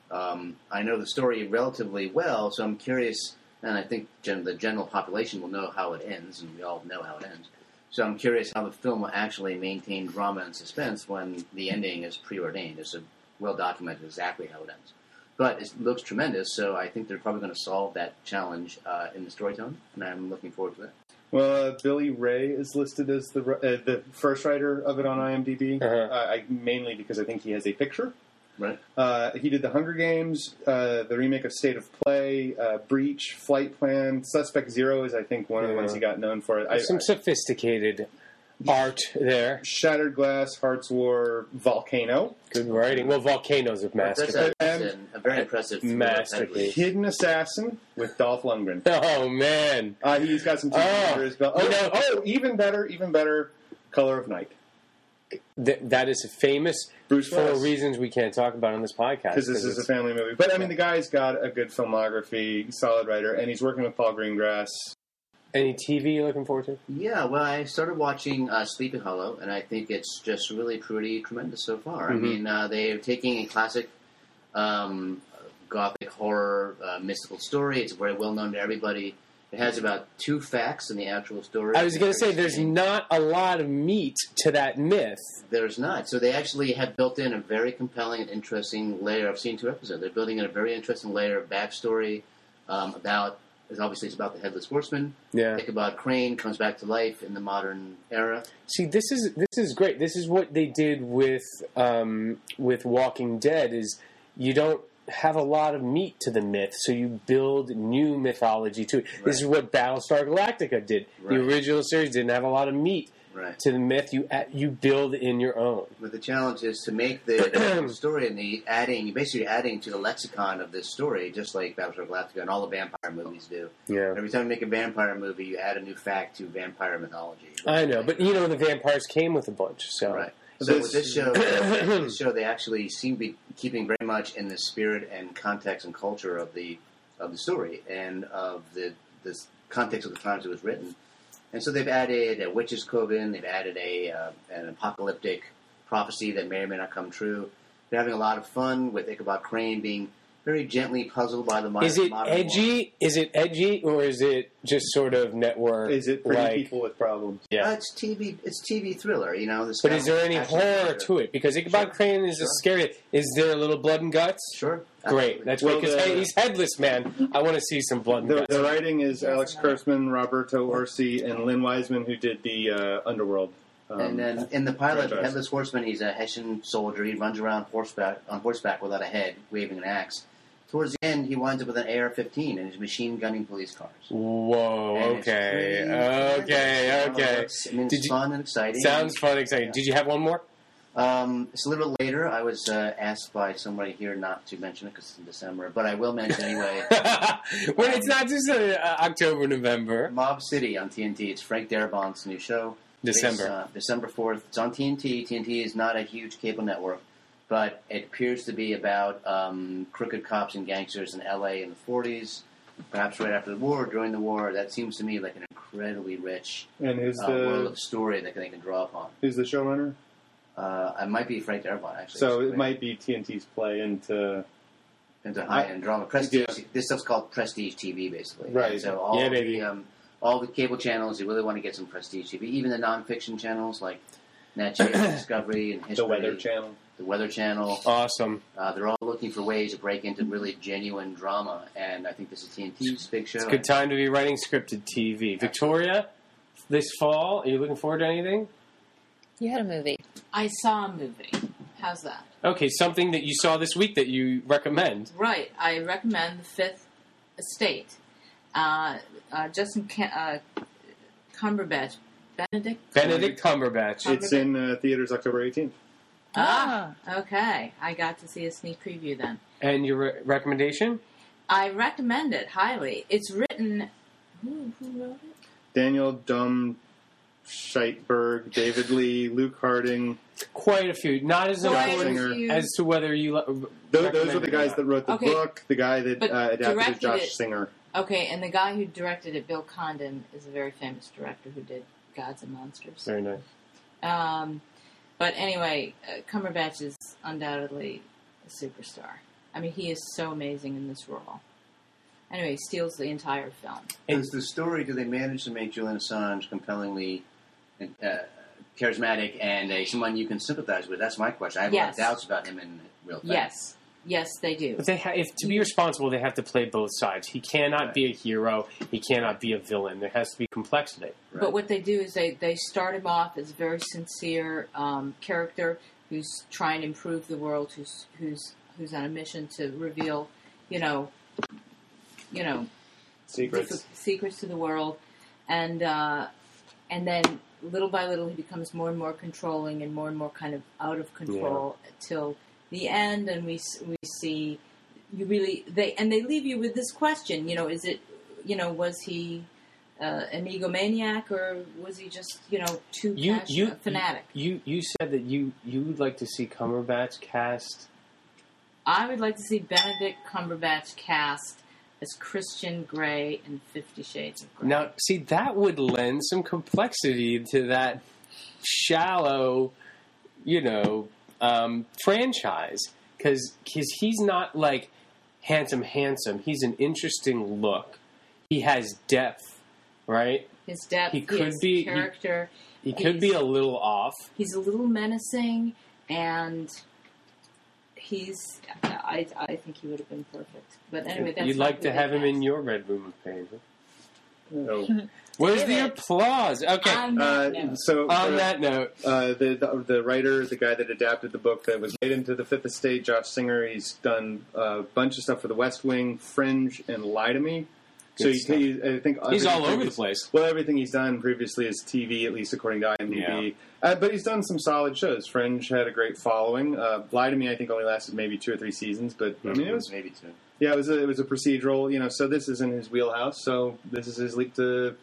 Um, I know the story relatively well, so I'm curious, and I think gen- the general population will know how it ends, and we all know how it ends. So I'm curious how the film will actually maintain drama and suspense when the ending is preordained. It's well documented exactly how it ends. But it looks tremendous, so I think they're probably going to solve that challenge uh, in the storytelling, and I'm looking forward to that. Well, uh, Billy Ray is listed as the uh, the first writer of it on IMDb. Uh-huh. Uh, I, mainly because I think he has a picture. Right? Uh, he did the Hunger Games, uh, the remake of State of Play, uh, Breach, Flight Plan, Suspect Zero is I think one of the Yeah. ones he got known for. I, Some sophisticated art there. Shattered Glass, Hart's War, Volcano, Good writing. Well, Volcanoes of That's Masterpiece. a, that's an- a very impressive thriller Masterpiece. Hidden Assassin with Dolph Lundgren. Oh man, Uh, he's got some TV Oh, under his belt. Oh, know- oh, even better, even better, Color of Night. Th- that is famous Bruce for Willis. reasons we can't talk about on this podcast. because this is a family movie. But I mean, the guy's got a good filmography, solid writer, and he's working with Paul Greengrass. Any TV you're looking forward to. Yeah, well, I started watching uh, Sleepy Hollow, and I think it's just really pretty tremendous so far. I Mhm. mean, uh, they're taking a classic um, gothic horror uh, mystical story. It's very well known to everybody. It has about two facts in the actual story. I was going to say, there's not a lot of meat to that myth. There's not. So they actually have built in a very compelling and interesting layer. I've seen two episodes. They're building in a very interesting layer of backstory um, about. Obviously, it's about the headless horseman. Yeah. Ichabod Crane comes back to life in the modern era. See, this is this is great. This is what they did with um, with Walking Dead. Is you don't have a lot of meat to the myth, so you build new mythology to it. This is what Battlestar Galactica did. Right. The original series didn't have a lot of meat Right. to the myth. You you build in your own. But the challenge is to make the story and the adding, basically adding to the lexicon of this story, just like Battlestar Galactica and all the vampire movies do. Yeah, Every time you make a vampire movie, you add a new fact to vampire mythology. I know, but you know the vampires came with a bunch. So Right. So This- with this show, this show, they actually seem to be keeping very much in the spirit and context and culture of the of the story and of the the context of the times it was written. And so they've added a witch's coven. They've added a uh, an apocalyptic prophecy that may or may not come true. They're having a lot of fun with Ichabod Crane being very gently puzzled by the modern. is it modern world. edgy? Is it edgy, or is it just sort of network? Is it pretty like, people with problems? Yeah. Uh, it's TV. It's TV thriller. You know. This But is there any horror thriller. to it? Because Ichabod Sure. Crane is a scary. Is there a little blood and guts? Sure. Great, that's Well, great. Because hey, he's headless, man. I want to see some blood and The, guts. the writing is Alex Kurtzman, Roberto Orci, and Len Wiseman, who did the uh, Underworld Um, and then in the pilot, franchise. Headless Horseman, he's a Hessian soldier. He runs around horseback on horseback without a head, waving an axe. Towards the end, he winds up with an AR-15 and he's machine gunning police cars. Whoa. And Okay. pretty- Okay. I Okay. mean, it's you- fun and exciting. Sounds fun, exciting. Did you have one more? Um, it's a little bit later. I was uh, asked by somebody here not to mention it because it's in December, but I will mention anyway. when it's not just uh, October, November, Mob City on TNT. It's Frank Darabont's new show. December. Uh, December 4th. It's on TNT. TNT is not a huge cable network, but it appears to be about um, crooked cops and gangsters in LA in the 40s, perhaps right after the war, during the war. That seems to me like an incredibly rich and who's uh, world of story that they can draw upon. who's the showrunner? Uh, it might be Frank Darabont, actually. So it might be TNT's play into into high end drama. Prestige. Yeah. This stuff's called prestige TV, basically. Right. And so all Yeah, baby. The, um, all the cable channels, you really want to get some prestige TV. Even the nonfiction channels like Nat Geo, Discovery, and History. the Weather Channel. The Weather Channel. awesome. Uh, they're all looking for ways to break into really genuine drama, and I think this is TNT's big show. It's a good time to be writing scripted TV. Victoria, this fall, are you looking forward to anything? You had a movie. I saw a movie. How's that? Okay, something that you saw this week that you recommend. Right. I recommend The Fifth Estate. Uh, uh, Justin Ca- uh, Cumberbatch. Benedict? Benedict Cumberbatch. It's in uh, theaters October 18th. Ah, okay. I got to see a sneak preview then. And your re- recommendation? I recommend it highly. It's written. Who, who wrote it? Daniel Dum Scheitberg, David Leigh, Luke Harding. Quite a few. Not as Quite a important few. as to whether you. lo- Those, those were the recommended guys or that wrote the Okay. book. The guy that But uh, adapted it, directed Josh it- Singer. Okay, and the guy who directed it, Bill Condon, is a very famous director who did Gods and Monsters. Very nice. Um, but anyway, uh, Cumberbatch is undoubtedly a superstar. I mean, he is so amazing in this role. Anyway, he steals the entire film. Does the story, do they manage to make Julian Assange compellingly uh, charismatic and uh, someone you can sympathize with? That's my question. I have a lot Yes. of doubts about him in real life. Yes, yes, they do. But they ha- if to be responsible, they have to play both sides. He cannot be a hero. He cannot be a villain. There has to be complexity. Right. But what they do is they, they start him off as a very sincere um, character who's trying to improve the world, who's who's who's on a mission to reveal, you know, you know, Secrets. different secrets to the world, and uh, and then little by little he becomes more and more controlling and more and more kind of out of control till the end, and we we see you really they and they leave you with this question, you know, is it you know was he uh, an egomaniac or was he just you know too You you fanatic? You you said that you you would like to see Cumberbatch cast. I would like to see Benedict Cumberbatch cast as Christian Grey in Fifty Shades of Grey. Now, see, that would lend some complexity to that shallow, you know, um, franchise. Because because he's not like handsome, handsome. He's an interesting look. He has depth, right? his depth, he could his be- character. He could be a little off. he's a little menacing and he's I, I think he would have been perfect but anyway that's You'd like to have him in your red room of pain. huh? No. Where's the David. applause? Okay. on Uh, note, so On uh, that note, uh, the, the the writer, the guy that adapted the book that was made into the Fifth Estate, Josh Singer, he's done a bunch of stuff for The West Wing, Fringe, and Lie to Me. So Good he, stuff. he, I think he's all over the place. Well, everything he's done previously is TV, at least according to IMDb. Uh, but he's done some solid shows. Fringe had a great following. Uh, Lie to Me, I think, only lasted maybe two or three seasons, but I mean, it was maybe two. Yeah, it was a, it was a procedural. You know, so this is in his wheelhouse. So this is his leap to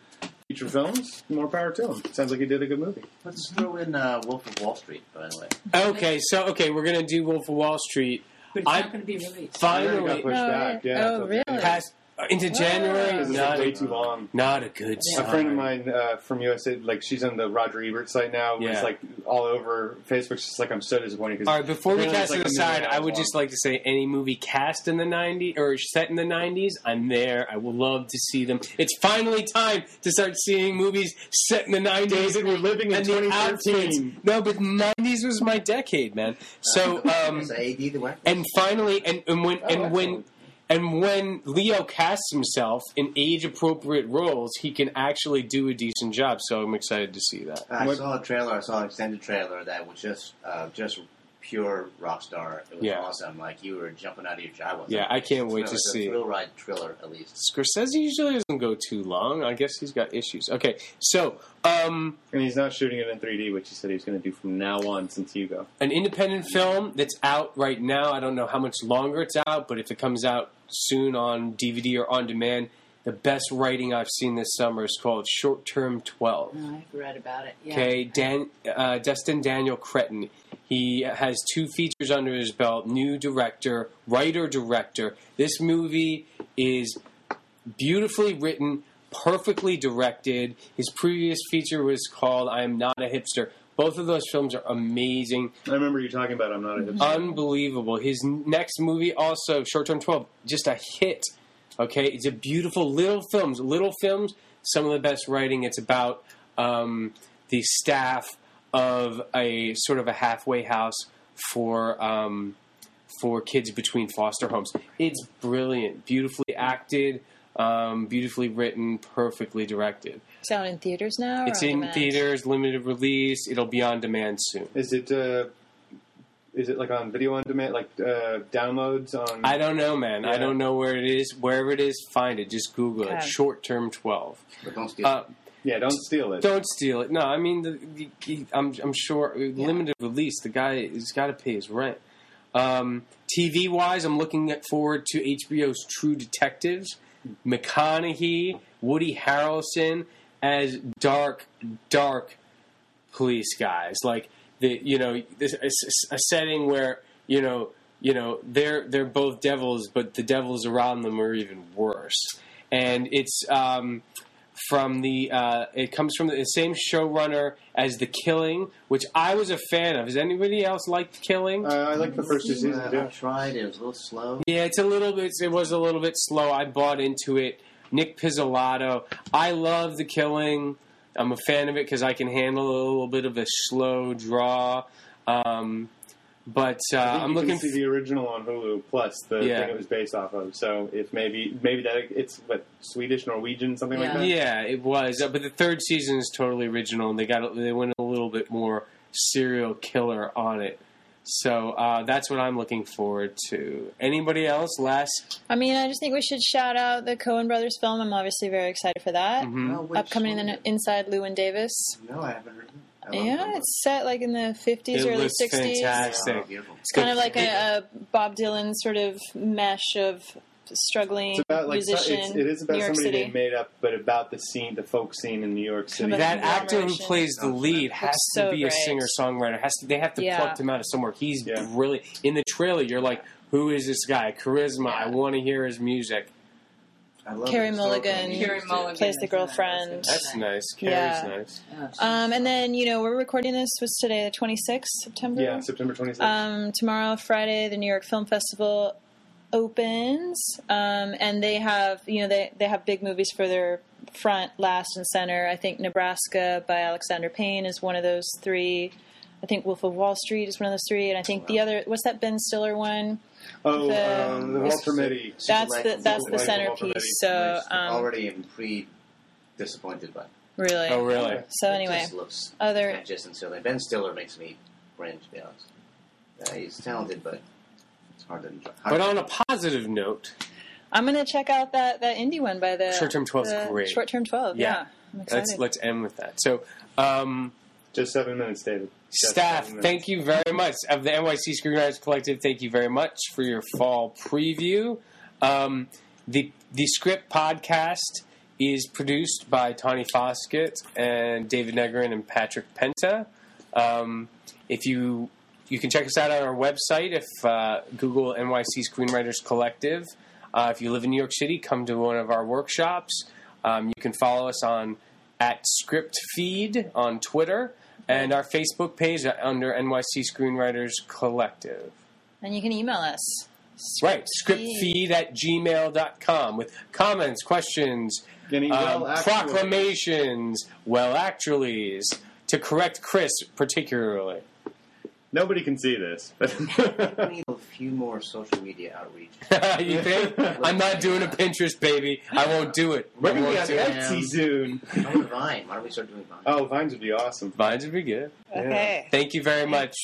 feature films. More power to him. Sounds like he did a good movie. Let's throw in uh, Wolf of Wall Street, by the way. Okay, so okay, we're gonna do Wolf of Wall Street. but it's I- not going to be released Finally got Finally, pushed Oh, back. really? Yeah, Oh, so- really? past into January. Because it's Not way a, too long. not a good A sign. friend of mine uh, from USA, like she's on the Roger Ebert site now, was Yeah. like all over Facebook. Just like I'm so disappointed. 'cause All right, before we cast it's it like aside, I would hours just like to say any movie cast in the 90s or set in the 90s, I'm there. I would love to see them. It's finally time to start seeing movies set in the 90s. David, we're living in the 2013. No, but 90s was my decade, man. So, um, Is AD the weapon? and finally, and, and when Oh, and when excellent. And when Leo casts himself in age appropriate roles, he can actually do a decent job. So I'm excited to see that. I What- saw a trailer. I saw an extended trailer that was just uh, just pure rock star. It was Yeah. awesome. Like you were jumping out of your job. Yeah, I can't wait It to a see it. Thrill ride thriller, at least. Scorsese usually doesn't go too long. I guess he's got issues. Okay, so um, And he's not shooting it in 3D, which he said he was going to do from now on since Hugo. an independent film that's out right now. I don't know how much longer it's out, but if it comes out soon on DVD or on demand, the best writing I've seen this summer is called Short Term 12. Oh, I've read about it. Yeah. Okay, Dan, uh, Destin Daniel Cretton. He has two features under his belt. New director, writer director. This movie is beautifully written, perfectly directed. His previous feature was called "I Am Not a Hipster." Both of those films are amazing, I remember you talking about I'm not a hipster. unbelievable. His next movie, also Short Term Twelve, just a hit. Okay, it's a beautiful little films. Little films, some of the best writing. It's about um, the staff of a sort of a halfway house for um, for kids between foster homes. It's brilliant, beautifully acted, um, beautifully written, perfectly directed. It's out in theaters now. It's in demand? theaters, limited release. It'll be on demand soon. Is it uh, is it like on video on demand, like uh, downloads on? I don't know, man. I don't know where it is. Wherever it is, find it. Just Google it. Short term twelve. But don't steal. Uh, yeah, don't steal it. don't steal it. No, I mean, the, the, the- I'm I'm sure uh, limited release. The guy has got to pay his rent. Um, TV wise, I'm looking at forward to HBO's True Detectives. McConaughey, Woody Harrelson as dark, dark police guys. Like the you know this a, a setting where you know you know they're they're both devils, but the devils around them are even worse. And it's um, from the uh, it comes from the same showrunner as The Killing, which I was a fan of. Has anybody else liked The Killing? Uh, I like the first two seasons. Uh, I Yeah. tried. It was a little slow. Yeah, it's a little bit. It was a little bit slow. I bought into it. Nic Pizzolatto. I love The Killing. I'm a fan of it because I can handle a little bit of a slow draw. Um, but uh, I think I'm you looking. to see the original on Hulu plus the Yeah. thing it was based off of. So if maybe maybe that it's what Swedish, Norwegian, something like Yeah. that. yeah, it was. Uh, but the third season is totally original, and they got they went a little bit more serial killer on it. So uh, that's what I'm looking forward to. Anybody else? Last I mean, I just think we should shout out the Coen Brothers film. I'm obviously very excited for that. Mhm. Oh, which Upcoming in one? the Inside Llewyn Davis. No, I haven't heard. Of it. I love Yeah, it's set like in the 50s, It early 60s. fantastic. Beautiful. It's Kind of like a, a Bob Dylan sort of mesh of struggling It's about like musician. it's, it is about New York somebody City. they made up, but about the scene, the folk scene in New York City. About that actor who conglomeration. plays the lead has Looks to so be a great. singer songwriter. Has to they have to Yeah. pluck him out of somewhere. He's Yeah. really in the trailer. You're like, who is this guy? Charisma. I want to hear his music. I love Carey Mulligan. music, Carey. Mulligan Plays the is in it. girlfriend. That's That's nice. Carey's Yeah. nice. Um, and then, you know, we're recording this was today, the 26th September. yeah, September 26th. Um, tomorrow, Friday, the New York Film Festival opens, um, and they have you know they they have big movies for their front, last, and center. I think Nebraska by Alexander Payne is one of those three. I think Wolf of Wall Street is one of those three, and I think the other what's that Ben Stiller one? oh, the- um, the Walter Mitty. That's Light- the that's Super the centerpiece. So which um, already am pre disappointed by. really, Oh, really? So It anyway, just looks other pretentious and silly. Ben Stiller makes me cringe. To be honest, uh, he's talented, but it's hard to enjoy. Hard But to- on a positive note, I'm gonna check out that that indie one by the Short Term 12 's the great. Short Term Twelve. Yeah. Yeah, I'm excited. let's let's end with that. So. Um, Just seven minutes, David. Staff, thank you very much. Of the NYC Screenwriters Collective, thank you very much for your fall preview. Um, the the script podcast is produced by Tawny Foskett and David Negrin and Patrick Penta. Um, if you you can check us out on our website if uh, Google NYC Screenwriters Collective. Uh, if you live in New York City, come to one of our workshops. Um, you can follow us on at Script Feed on Twitter and our Facebook page under NYC Screenwriters Collective. and you can email us. Right, scriptfeed at gmail.com with comments, questions, Getting um, well, actually. proclamations, well, actuallys, to correct Chris particularly. Nobody can see this. We need a few more social media outreach. you think? I'm not doing a Pinterest, baby. I won't do it. We're gonna be on do. Etsy soon. How Vine? Why don't we start doing Vine? Oh, Vines would be awesome. Vines would be good. Okay. Thank you very much.